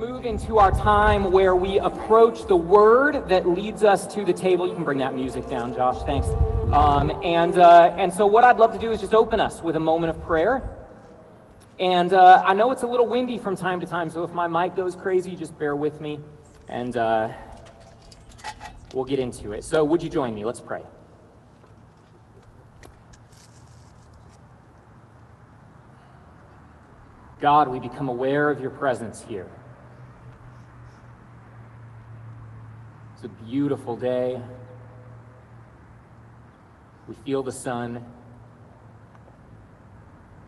move into our time where we approach the word that leads us to the table. You can bring that music down, Josh. Thanks. Um, and uh, and so what I'd love to do is just open us with a moment of prayer. And uh, I know it's a little windy from time to time, so if my mic goes crazy, just bear with me, and uh, we'll get into it. So would you join me? Let's pray. God, we become aware of your presence here. It's a beautiful day. We feel the sun.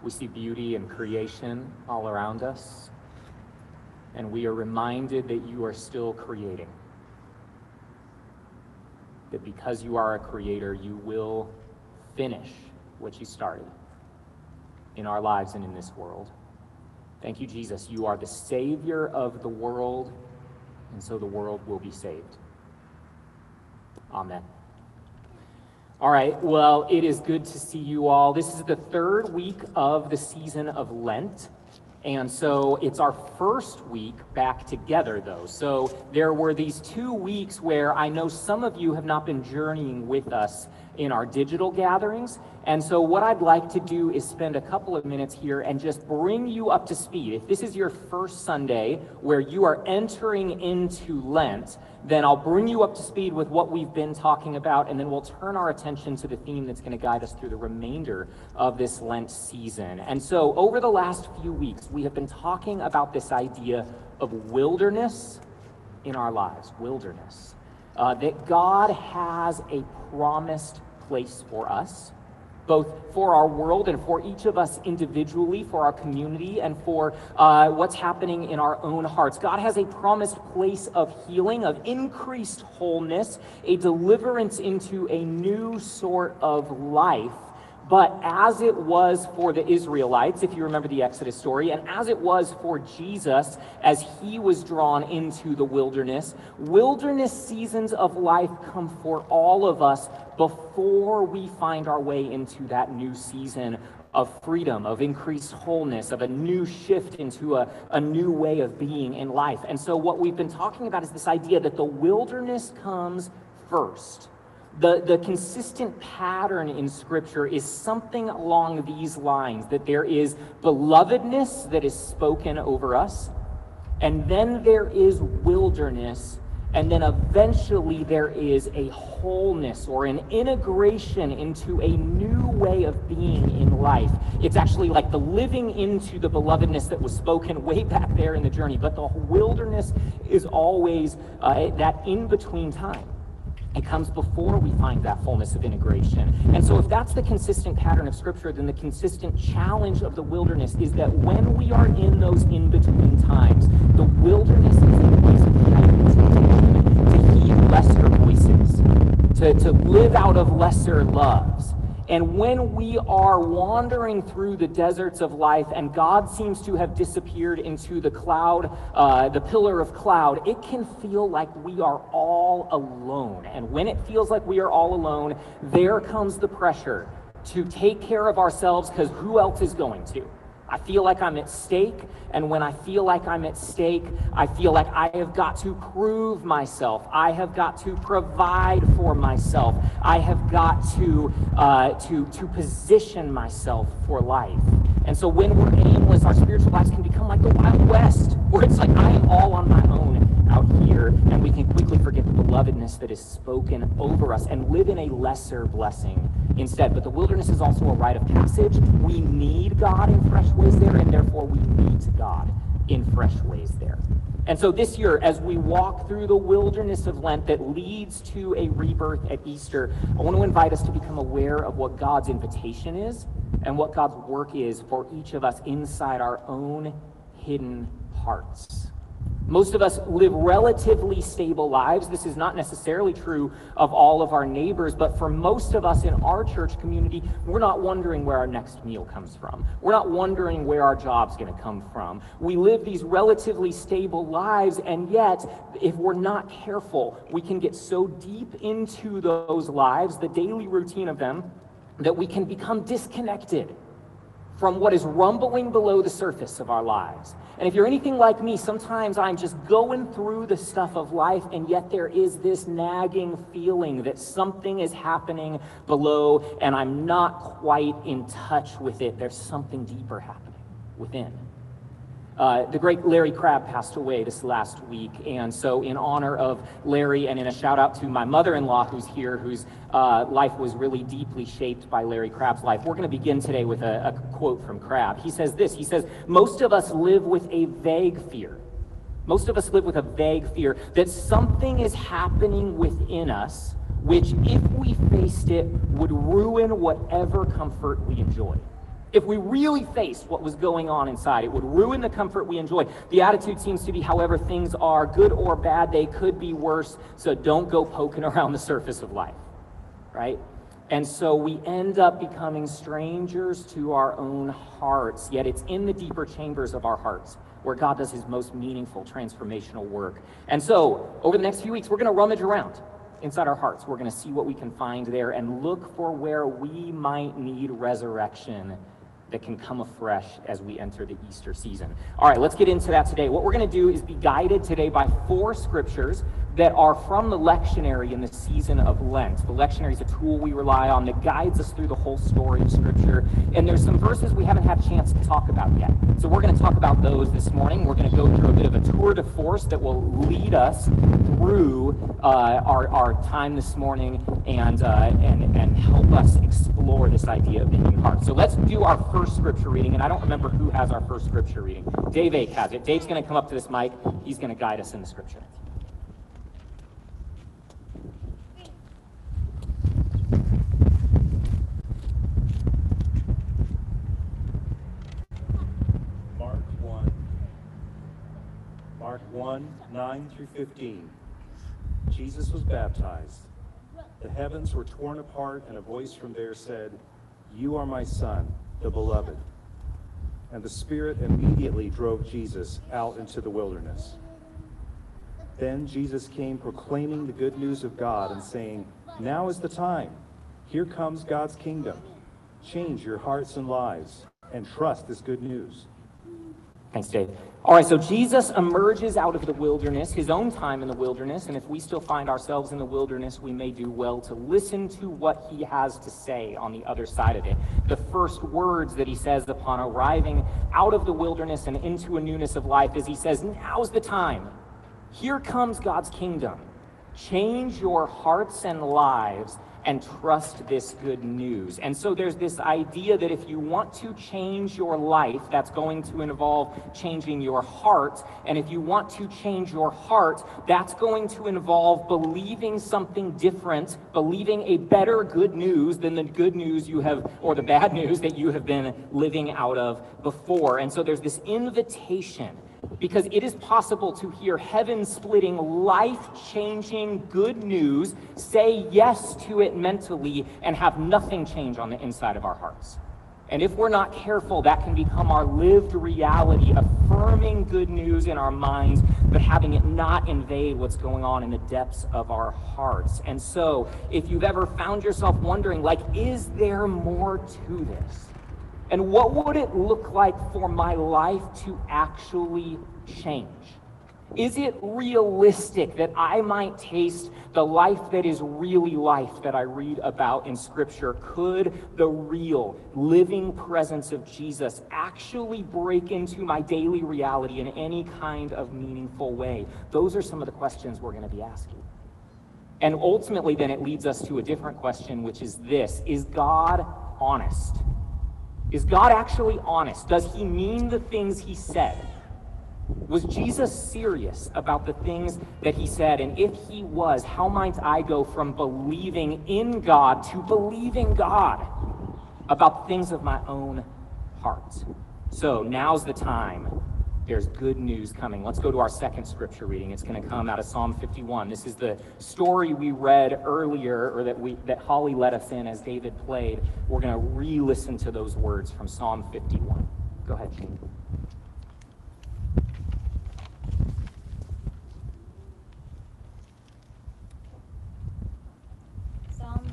We see beauty and creation all around us. And we are reminded that you are still creating. That because you are a creator, you will finish what you started in our lives and in this world. Thank you, Jesus. You are the Savior of the world, and so the world will be saved. Amen. All right, well, it is good to see you all. This is the third week of the season of Lent. And so it's our first week back together, though. So there were these two weeks where I know some of you have not been journeying with us in our digital gatherings. And so, what I'd like to do is spend a couple of minutes here and just bring you up to speed. If this is your first Sunday where you are entering into Lent, then I'll bring you up to speed with what we've been talking about, and then we'll turn our attention to the theme that's going to guide us through the remainder of this Lent season. And so, over the last few weeks, we have been talking about this idea of wilderness in our lives. Wilderness. Uh, that God has a promised place for us both for our world and for each of us individually, for our community, and for uh, what's happening in our own hearts. God has a promised place of healing, of increased wholeness, a deliverance into a new sort of life but as it was for the Israelites, if you remember the Exodus story, and as it was for Jesus as he was drawn into the wilderness, wilderness seasons of life come for all of us before we find our way into that new season of freedom, of increased wholeness, of a new shift into a, a new way of being in life. And so, what we've been talking about is this idea that the wilderness comes first the, the consistent pattern in Scripture is something along these lines that there is belovedness that is spoken over us, and then there is wilderness, and then eventually there is a wholeness or an integration into a new way of being in life. It's actually like the living into the belovedness that was spoken way back there in the journey, but the wilderness is always uh, that in between time. It comes before we find that fullness of integration. And so, if that's the consistent pattern of Scripture, then the consistent challenge of the wilderness is that when we are in those in between times, the wilderness is a place of guidance to heed lesser voices, to, to live out of lesser loves. And when we are wandering through the deserts of life and God seems to have disappeared into the cloud, uh, the pillar of cloud, it can feel like we are all alone. And when it feels like we are all alone, there comes the pressure to take care of ourselves because who else is going to? I feel like I'm at stake. And when I feel like I'm at stake, I feel like I have got to prove myself. I have got to provide for myself. I have got to, uh, to, to position myself for life. And so when we're aimless, our spiritual lives can become like the Wild West, where it's like I am all on my own out here, and we can quickly forget the belovedness that is spoken over us and live in a lesser blessing instead. But the wilderness is also a rite of passage. We need God in fresh ways there, and therefore we meet God in fresh ways there. And so this year, as we walk through the wilderness of Lent that leads to a rebirth at Easter, I want to invite us to become aware of what God's invitation is and what God's work is for each of us inside our own hidden hearts. Most of us live relatively stable lives. This is not necessarily true of all of our neighbors, but for most of us in our church community, we're not wondering where our next meal comes from. We're not wondering where our job's going to come from. We live these relatively stable lives, and yet, if we're not careful, we can get so deep into those lives, the daily routine of them, that we can become disconnected from what is rumbling below the surface of our lives. And if you're anything like me, sometimes I'm just going through the stuff of life, and yet there is this nagging feeling that something is happening below, and I'm not quite in touch with it. There's something deeper happening within. Uh, the great Larry Crabb passed away this last week, and so in honor of Larry, and in a shout out to my mother-in-law who's here, whose uh, life was really deeply shaped by Larry Crabb's life, we're going to begin today with a, a quote from Crabb. He says this. He says, "Most of us live with a vague fear. Most of us live with a vague fear that something is happening within us, which, if we faced it, would ruin whatever comfort we enjoy." If we really faced what was going on inside, it would ruin the comfort we enjoy. The attitude seems to be, however things are, good or bad, they could be worse, so don't go poking around the surface of life, right? And so we end up becoming strangers to our own hearts, yet it's in the deeper chambers of our hearts where God does his most meaningful transformational work. And so, over the next few weeks, we're going to rummage around inside our hearts. We're going to see what we can find there and look for where we might need resurrection that can come afresh as we enter the Easter season. All right, let's get into that today. What we're going to do is be guided today by four scriptures that are from the lectionary in the season of Lent. The lectionary is a tool we rely on that guides us through the whole story of Scripture. And there's some verses we haven't had a chance to talk about yet. So we're going to talk about those this morning. We're going to go through a bit of a tour de force that will lead us through uh, our, our time this morning and, uh, and, and help us explore this idea of the human heart. So let's do our first scripture reading. And I don't remember who has our first scripture reading. Dave Ake has it. Dave's going to come up to this mic. He's going to guide us in the scripture. Mark 1. Mark 1, 9 through 15. Jesus was baptized. The heavens were torn apart, and a voice from there said, You are my Son, the beloved. And the Spirit immediately drove Jesus out into the wilderness. Then Jesus came proclaiming the good news of God and saying, Now is the time. Here comes God's kingdom. Change your hearts and lives and trust this good news. Thanks, Dave. All right, so Jesus emerges out of the wilderness, his own time in the wilderness, and if we still find ourselves in the wilderness, we may do well to listen to what he has to say on the other side of it. The first words that he says upon arriving out of the wilderness and into a newness of life is he says, Now's the time. Here comes God's kingdom. Change your hearts and lives and trust this good news. And so there's this idea that if you want to change your life, that's going to involve changing your heart. And if you want to change your heart, that's going to involve believing something different, believing a better good news than the good news you have, or the bad news that you have been living out of before. And so there's this invitation because it is possible to hear heaven splitting, life changing good news, say yes to it mentally, and have nothing change on the inside of our hearts. And if we're not careful, that can become our lived reality, affirming good news in our minds, but having it not invade what's going on in the depths of our hearts. And so, if you've ever found yourself wondering, like, is there more to this? And what would it look like for my life to actually change? Is it realistic that I might taste the life that is really life that I read about in Scripture? Could the real, living presence of Jesus actually break into my daily reality in any kind of meaningful way? Those are some of the questions we're going to be asking. And ultimately, then it leads us to a different question, which is this Is God honest? Is God actually honest? Does he mean the things he said? Was Jesus serious about the things that he said? And if he was, how might I go from believing in God to believing God about things of my own heart? So now's the time there's good news coming. Let's go to our second scripture reading. It's going to come out of Psalm 51. This is the story we read earlier, or that we that Holly led us in as David played. We're going to re-listen to those words from Psalm 51. Go ahead. Psalm,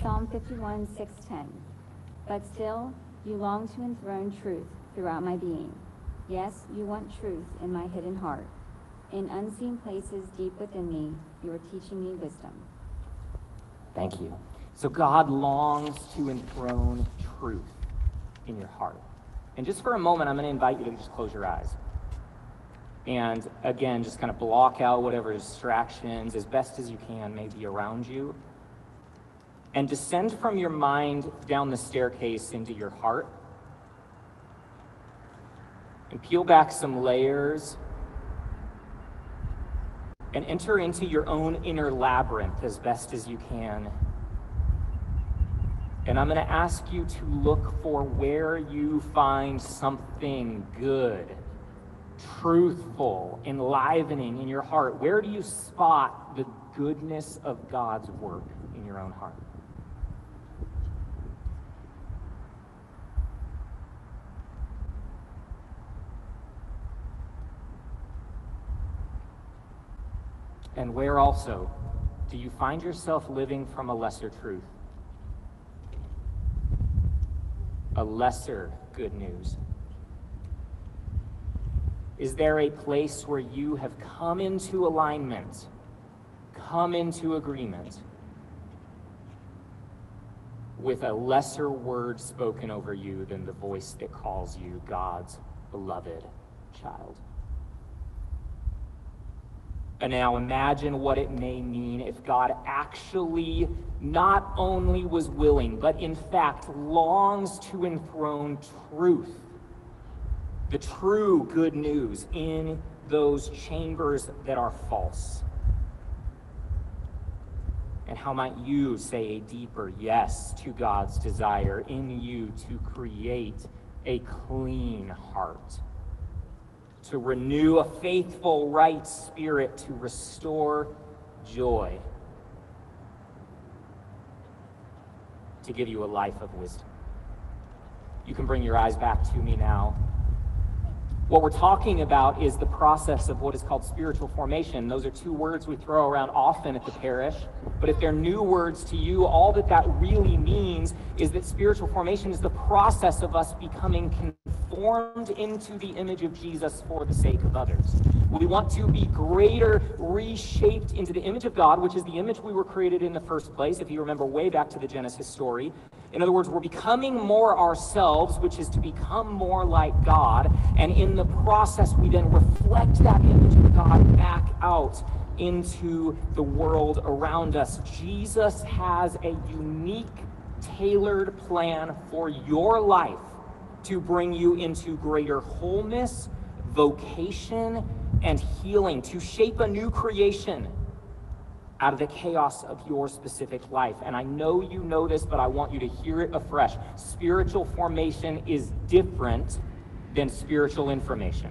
Psalm 51, 610. But still, you long to enthrone truth throughout my being. Yes, you want truth in my hidden heart. In unseen places deep within me, you are teaching me wisdom. Thank you. So God longs to enthrone truth in your heart. And just for a moment, I'm going to invite you to just close your eyes. And again, just kind of block out whatever distractions as best as you can maybe around you. And descend from your mind down the staircase into your heart. And peel back some layers. And enter into your own inner labyrinth as best as you can. And I'm going to ask you to look for where you find something good, truthful, enlivening in your heart. Where do you spot the goodness of God's work in your own heart? And where also do you find yourself living from a lesser truth? A lesser good news? Is there a place where you have come into alignment, come into agreement with a lesser word spoken over you than the voice that calls you God's beloved child? And now imagine what it may mean if God actually not only was willing, but in fact longs to enthrone truth, the true good news in those chambers that are false. And how might you say a deeper yes to God's desire in you to create a clean heart? To renew a faithful, right spirit, to restore joy, to give you a life of wisdom. You can bring your eyes back to me now. What we're talking about is the process of what is called spiritual formation. Those are two words we throw around often at the parish. But if they're new words to you, all that that really means is that spiritual formation is the process of us becoming conformed into the image of Jesus for the sake of others. We want to be greater, reshaped into the image of God, which is the image we were created in the first place, if you remember way back to the Genesis story. In other words, we're becoming more ourselves, which is to become more like God. And in the process, we then reflect that image of God back out into the world around us. Jesus has a unique, tailored plan for your life to bring you into greater wholeness, vocation, and healing, to shape a new creation out of the chaos of your specific life. And I know you know this, but I want you to hear it afresh. Spiritual formation is different than spiritual information.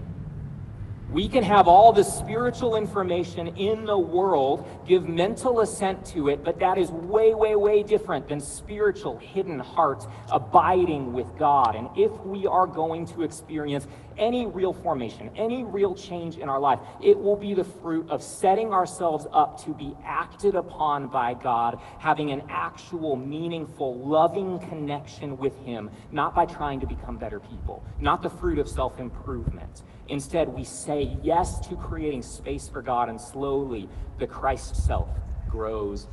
We can have all the spiritual information in the world, give mental assent to it, but that is way, way, way different than spiritual, hidden hearts abiding with God. And if we are going to experience any real formation, any real change in our life, it will be the fruit of setting ourselves up to be acted upon by God, having an actual, meaningful, loving connection with Him, not by trying to become better people, not the fruit of self improvement. Instead, we say yes to creating space for God, and slowly the Christ self grows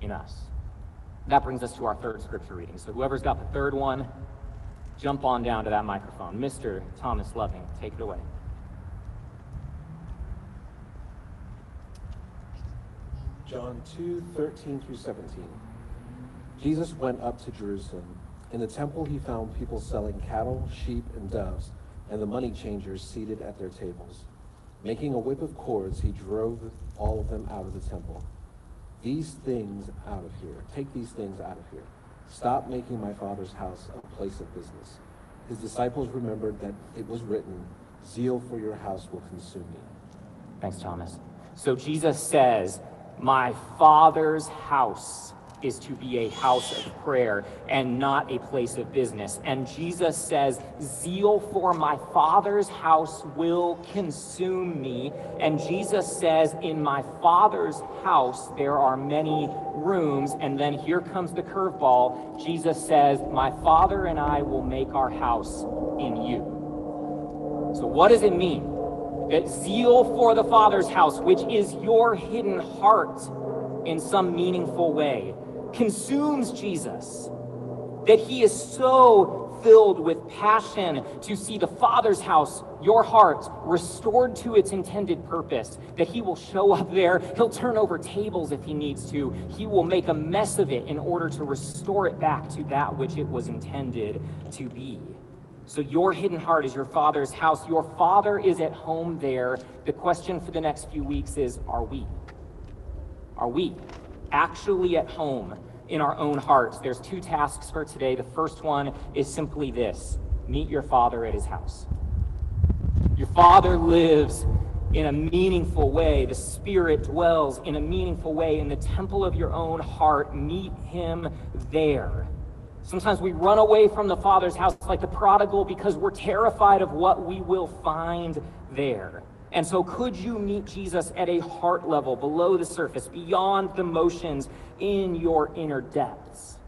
in us. That brings us to our third scripture reading. So, whoever's got the third one, jump on down to that microphone. Mr. Thomas Loving, take it away. John 2 13 through 17. Jesus went up to Jerusalem. In the temple, he found people selling cattle, sheep, and doves and the money changers seated at their tables. Making a whip of cords, he drove all of them out of the temple. These things out of here. Take these things out of here. Stop making my father's house a place of business. His disciples remembered that it was written, Zeal for your house will consume me. Thanks, Thomas. So Jesus says, My Father's house is to be a house of prayer and not a place of business. And Jesus says, Zeal for my Father's house will consume me. And Jesus says, In my Father's house there are many rooms. And then here comes the curveball. Jesus says, My Father and I will make our house in you. So, what does it mean? That zeal for the Father's house, which is your hidden heart in some meaningful way, consumes Jesus. That he is so filled with passion to see the Father's house, your heart, restored to its intended purpose, that he will show up there. He'll turn over tables if he needs to. He will make a mess of it in order to restore it back to that which it was intended to be. So your hidden heart is your father's house. Your father is at home there. The question for the next few weeks is are we? Are we actually at home in our own hearts? There's two tasks for today. The first one is simply this meet your father at his house. Your father lives in a meaningful way. The Spirit dwells in a meaningful way in the temple of your own heart. Meet him there. Sometimes we run away from the Father's house like the prodigal because we're terrified of what we will find there. And so, could you meet Jesus at a heart level, below the surface, beyond the motions, in your inner depths?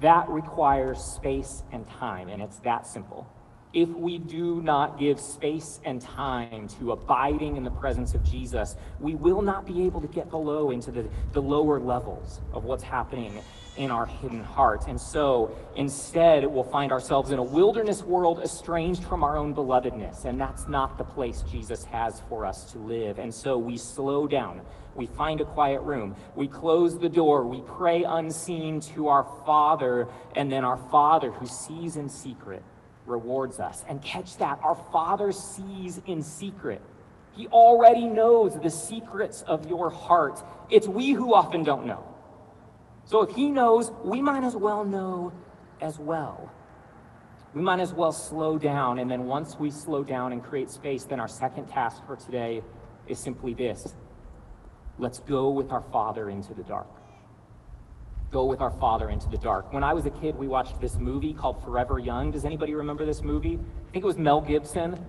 That requires space and time, and it's that simple if we do not give space and time to abiding in the presence of Jesus, we will not be able to get below into the, the lower levels of what's happening in our hidden heart. And so instead, we'll find ourselves in a wilderness world estranged from our own belovedness. And that's not the place Jesus has for us to live. And so we slow down. We find a quiet room. We close the door. We pray unseen to our Father. And then our Father, who sees in secret, rewards us. And catch that, our Father sees in secret. He already knows the secrets of your heart. It's we who often don't know. So if He knows, we might as well know as well. We might as well slow down. And then once we slow down and create space, then our second task for today is simply this let's go with our Father into the dark go with our father into the dark. When I was a kid, we watched this movie called Forever Young. Does anybody remember this movie? I think it was Mel Gibson.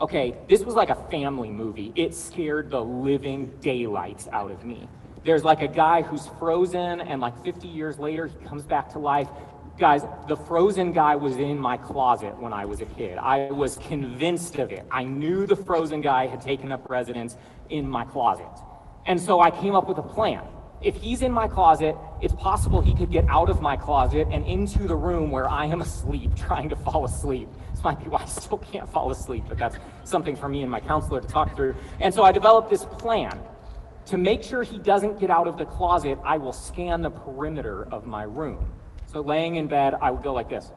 Okay, this was like a family movie. It scared the living daylights out of me. There's like a guy who's frozen, and like 50 years later, he comes back to life. Guys, the frozen guy was in my closet when I was a kid. I was convinced of it. I knew the frozen guy had taken up residence in my closet. And so I came up with a plan if he's in my closet, it's possible he could get out of my closet and into the room where I am asleep, trying to fall asleep. This might be why I still can't fall asleep, but that's something for me and my counselor to talk through. And so I developed this plan. To make sure he doesn't get out of the closet, I will scan the perimeter of my room. So laying in bed, I would go like this.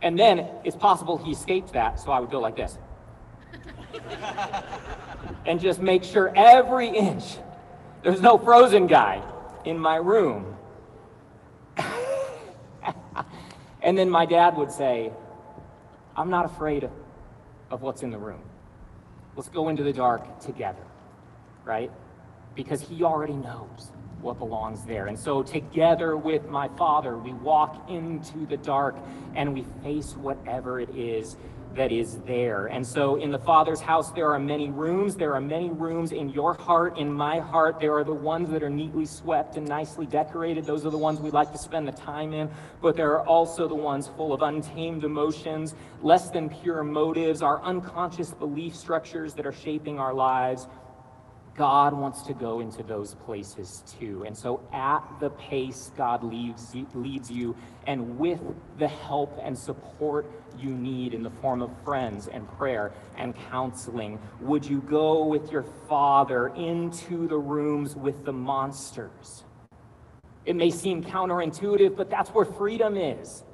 And then it's possible he escaped that, so I would go like this and just make sure every inch there's no frozen guy in my room. and then my dad would say, I'm not afraid of, what's in the room. Let's go into the dark together, right? Because he already knows what belongs there. And so, together with my father, we walk into the dark and we face whatever it is that is there. And so in the Father's house, there are many rooms. There are many rooms in your heart, in my heart. There are the ones that are neatly swept and nicely decorated. Those are the ones we like to spend the time in. But there are also the ones full of untamed emotions, less than pure motives, our unconscious belief structures that are shaping our lives. God wants to go into those places too. And so, at the pace God leads, leads you, and with the help and support you need in the form of friends and prayer and counseling, would you go with your Father into the rooms with the monsters? It may seem counterintuitive, but that's where freedom is.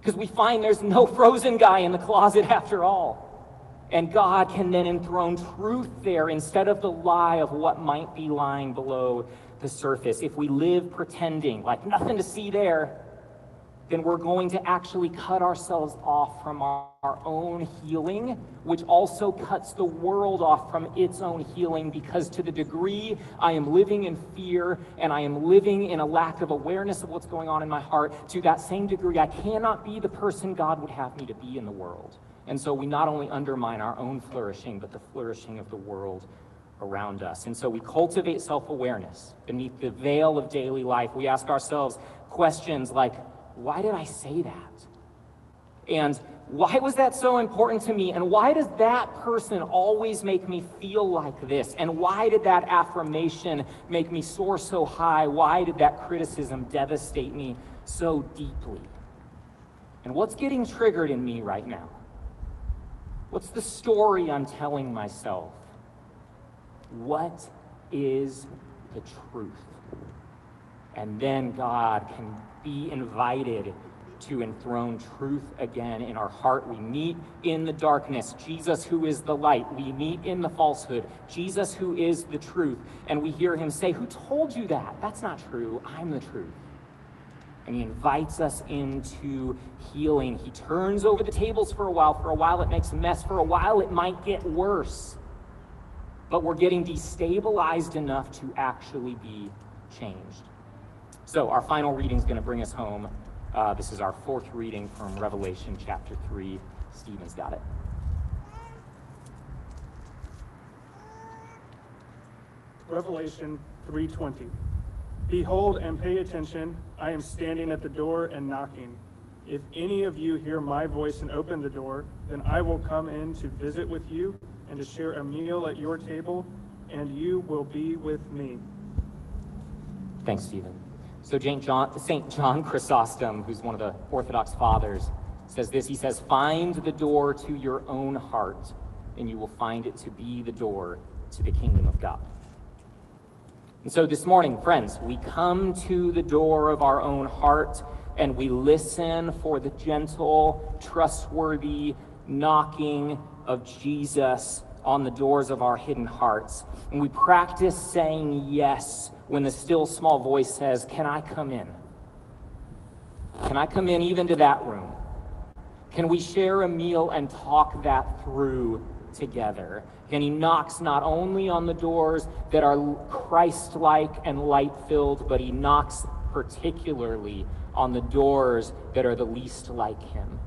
Because we find there's no frozen guy in the closet after all. And God can then enthrone truth there instead of the lie of what might be lying below the surface. If we live pretending like nothing to see there, then we're going to actually cut ourselves off from our, our, own healing, which also cuts the world off from its own healing. Because to the degree I am living in fear and I am living in a lack of awareness of what's going on in my heart, to that same degree, I cannot be the person God would have me to be in the world. And so we not only undermine our own flourishing, but the flourishing of the world around us. And so we cultivate self awareness beneath the veil of daily life. We ask ourselves questions like, why did I say that? And why was that so important to me? And why does that person always make me feel like this? And why did that affirmation make me soar so high? Why did that criticism devastate me so deeply? And what's getting triggered in me right now? What's the story I'm telling myself? What is the truth? And then God can be invited to enthrone truth again in our heart. We meet in the darkness. Jesus, who is the light. We meet in the falsehood. Jesus, who is the truth. And we hear him say, Who told you that? That's not true. I'm the truth. And he invites us into healing. He turns over the tables for a while. For a while, it makes a mess. For a while, it might get worse. But we're getting destabilized enough to actually be changed. So, our final reading is going to bring us home. Uh, this is our fourth reading from Revelation chapter 3. Stephen's got it. Revelation 3:20 Behold and pay attention I am standing at the door and knocking if any of you hear my voice and open the door then I will come in to visit with you and to share a meal at your table and you will be with me Thanks Stephen so. John, St. John Chrysostom, who's one of the Orthodox fathers, says this. He says, Find the door to your own heart, and you will find it to be the door to the kingdom of God. And so this morning, friends, we come to the door of our own heart and we listen for the gentle, trustworthy knocking of Jesus on the doors of our hidden hearts. And we practice saying yes when the still small voice says, Can I come in? Can I come in even to that room? Can we share a meal and talk that through together? And he knocks not only on the doors that are Christ like and light filled, but he knocks particularly on the doors that are the least like him.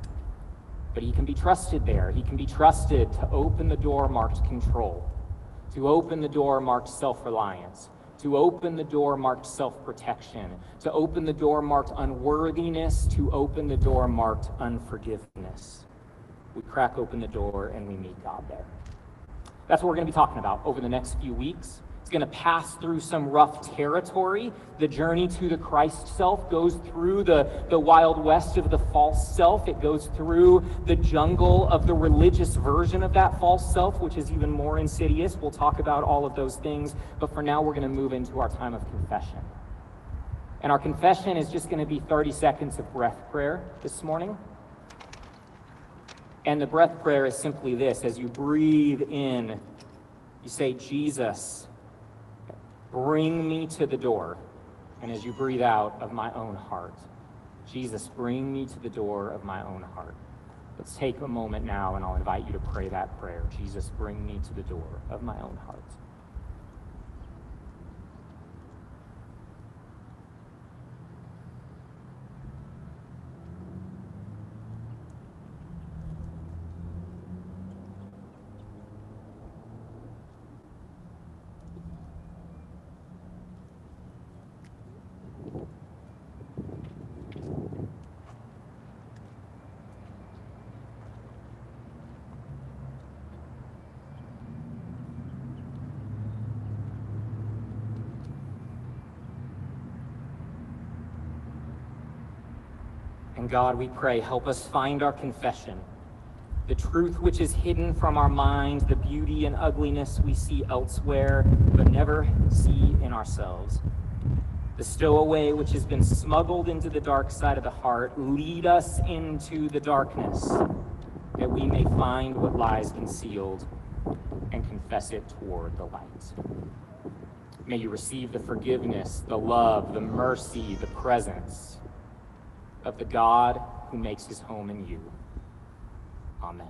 But he can be trusted there. He can be trusted to open the door marked control, to open the door marked self reliance, to open the door marked self protection, to open the door marked unworthiness, to open the door marked unforgiveness. We crack open the door and we meet God there. That's what we're going to be talking about over the next few weeks. It's going to pass through some rough territory. The journey to the Christ self goes through the, the wild west of the false self. It goes through the jungle of the religious version of that false self, which is even more insidious. We'll talk about all of those things. But for now, we're going to move into our time of confession. And our confession is just going to be 30 seconds of breath prayer this morning. And the breath prayer is simply this as you breathe in, you say, Jesus, Bring me to the door. And as you breathe out of my own heart, Jesus, bring me to the door of my own heart. Let's take a moment now and I'll invite you to pray that prayer. Jesus, bring me to the door of my own heart. God, we pray, help us find our confession, the truth which is hidden from our minds, the beauty and ugliness we see elsewhere, but never see in ourselves. The stowaway which has been smuggled into the dark side of the heart, lead us into the darkness, that we may find what lies concealed and confess it toward the light. May you receive the forgiveness, the love, the mercy, the presence of the God who makes his home in you. Amen.